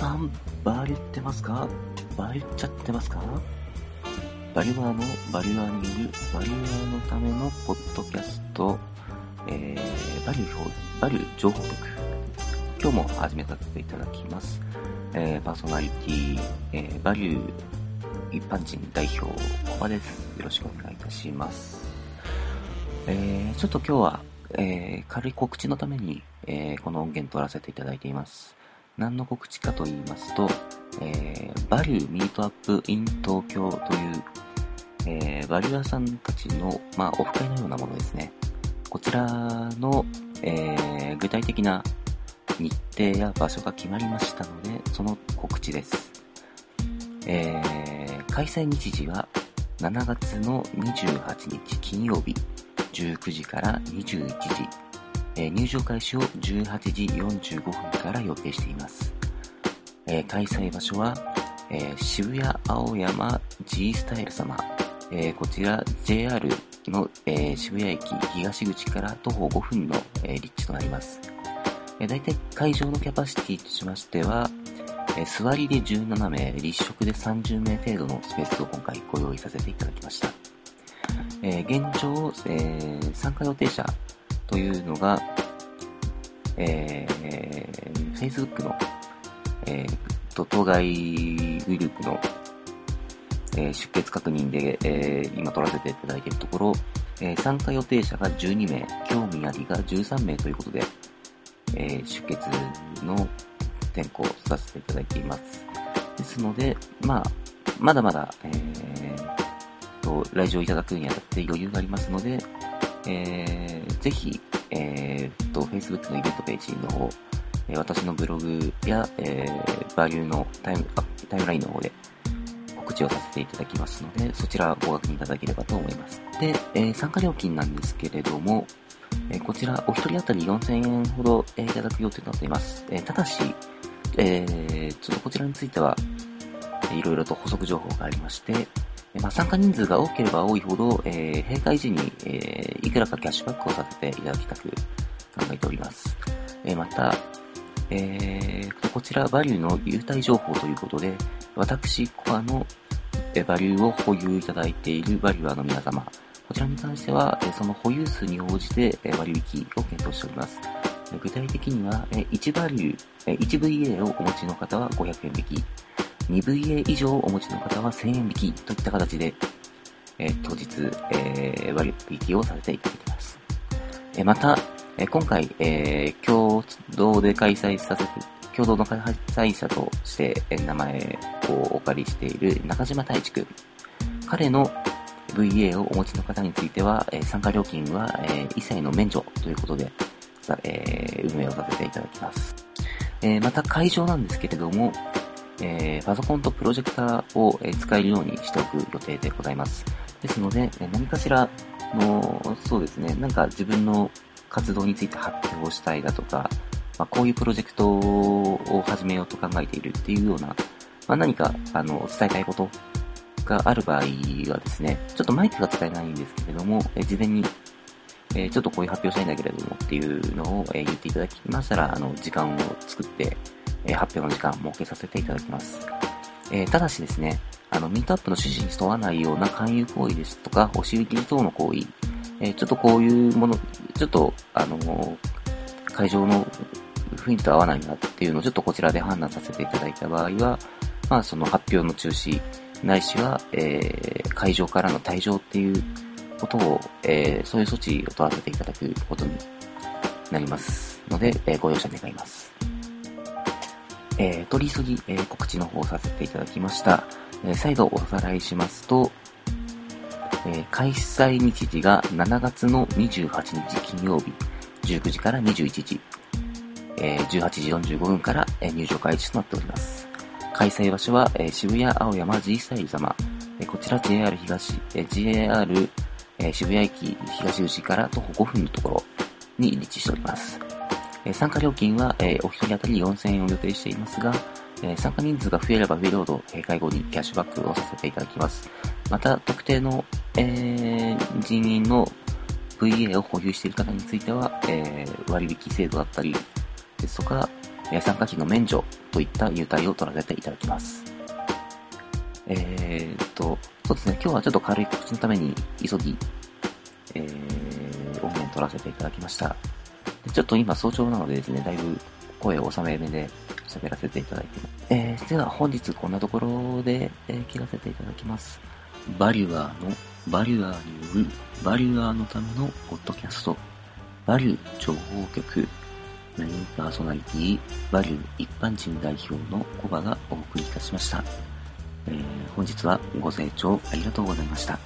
さん、バリュってますか？バリュっちゃってますか？バリューのバリュアーによるバリュアーのためのポッドキャスト、えー、バリュー、バリュー情報局。今日も始めさせていただきます。えー、パーソナリティ、えー、バリュー一般人代表、コバです。よろしくお願いいたします。えー、ちょっと今日は、えー、軽い告知のために、えー、この音源取らせていただいています。何の告知かと言いますと、えー、バリューミートアップイン東京という、えー、バリュアさんたちの、まあ、オフ会のようなものですね。こちらの、えー、具体的な日程や場所が決まりましたので、その告知です。えー、開催日時は7月の28日金曜日19時から21時えー、入場開始を18時45分から予定しています。えー、開催場所は、えー、渋谷青山 G スタイル様、えこちら JR の、え渋谷駅東口から徒歩5分の、え立地となります。えー、大体会場のキャパシティとしましては、え座りで17名、立食で30名程度のスペースを今回ご用意させていただきました。え現状、え参加予定者というのが、えー、Facebook の、えー、と、当該グループの、えー、出血確認で、えー、今取らせていただいているところ、えー、参加予定者が12名、興味ありが13名ということで、えー、出血の転校させていただいています。ですので、まあ、まだまだ、えー、と、来場いただくにあたって余裕がありますので、えー、ぜひ、えー、と、Facebook のイベントページの方、え、私のブログや、えー、バリューのタイムあタイムラインの方で告知をさせていただきますので、そちらご確認いただければと思います。で、えー、参加料金なんですけれども、えー、こちらお一人当たり4000円ほど、えー、いただく予定となっています。えー、ただし、えー、ちょっとこちらについては、いろいろと補足情報がありまして、まあ、参加人数が多ければ多いほど、えー、閉会時に、えー、いくらかキャッシュバックをさせていただきたく考えております。えー、また、えー、こちらバリューの優待情報ということで、私、コアのバリューを保有いただいているバリュアーの皆様、こちらに関しては、その保有数に応じて割引を検討しております。具体的には、1バリュー、1VA をお持ちの方は500円引き、2VA 以上お持ちの方は1000円引きといった形で、えー、当日、えー、割引をさせていただいています。えー、また、え今回、え共同で開催させて、共同の開催者として、え名前をお借りしている中島太一くん。彼の VA をお持ちの方については、え参加料金は、え一切の免除ということで、え運営をさせていただきます。えまた会場なんですけれども、えー、パソコンとプロジェクターを、え使えるようにしておく予定でございます。ですので、え何かしらの、そうですね、なんか自分の活動について発表したいだとか、まあ、こういうプロジェクトを始めようと考えているっていうような、まあ、何か、あの、伝えたいことがある場合はですね、ちょっとマイクが使えないんですけれども、え事前に、えちょっとこういう発表したいんだけれどもっていうのを、え言っていただきましたら、あの、時間を作って、え発表の時間を設けさせていただきます。えただしですね、あの、ミートアップの趣旨に沿わないような勧誘行為ですとか、押し売り等の行為、えちょっとこういうもの、ちょっと、あの会場の雰囲気と合わないなっていうのをちょっとこちらで判断させていただいた場合は、まあその発表の中止、ないしは、え、会場からの退場っていうことを、え、そういう措置を取らせていただくことになりますので、え、ご容赦願います。えー、取り急ぎ、えー、告知の方させていただきました。えー、再度おさらいしますと、え、開催日時が7月の28日金曜日、19時から21時、え、18時45分から、え、入場開始となっております。開催場所は、え、渋谷青山 G スタイル様、え、こちら JR 東、え、JR、え、渋谷駅東口から徒歩5分のところに立地しております。え参加料金は、えお一人当たり4000円を予定していますが、え参加人数が増えれば増えるほど、閉会後にキャッシュバックをさせていただきます。また、特定の、えー、人員の VA を保有している方については、えー、割引制度だったりですとか、え参加費の免除といった入隊を取らせていただきます。えー、っと、そうですね、今日はちょっと軽い告知のために急ぎ、えー、音源取らせていただきました。ちょっと今早朝なのでですね、だいぶ声を収めめで喋らせていただいてます。えー、では本日こんなところで、えー、切らせていただきます。バリュアーの、バリュアーによる、バリュアーのためのポッドキャスト、バリュー情報局、メインパーソナリティ、バリュー一般人代表のコバがお送りいたしました。えー、本日はご清聴ありがとうございました。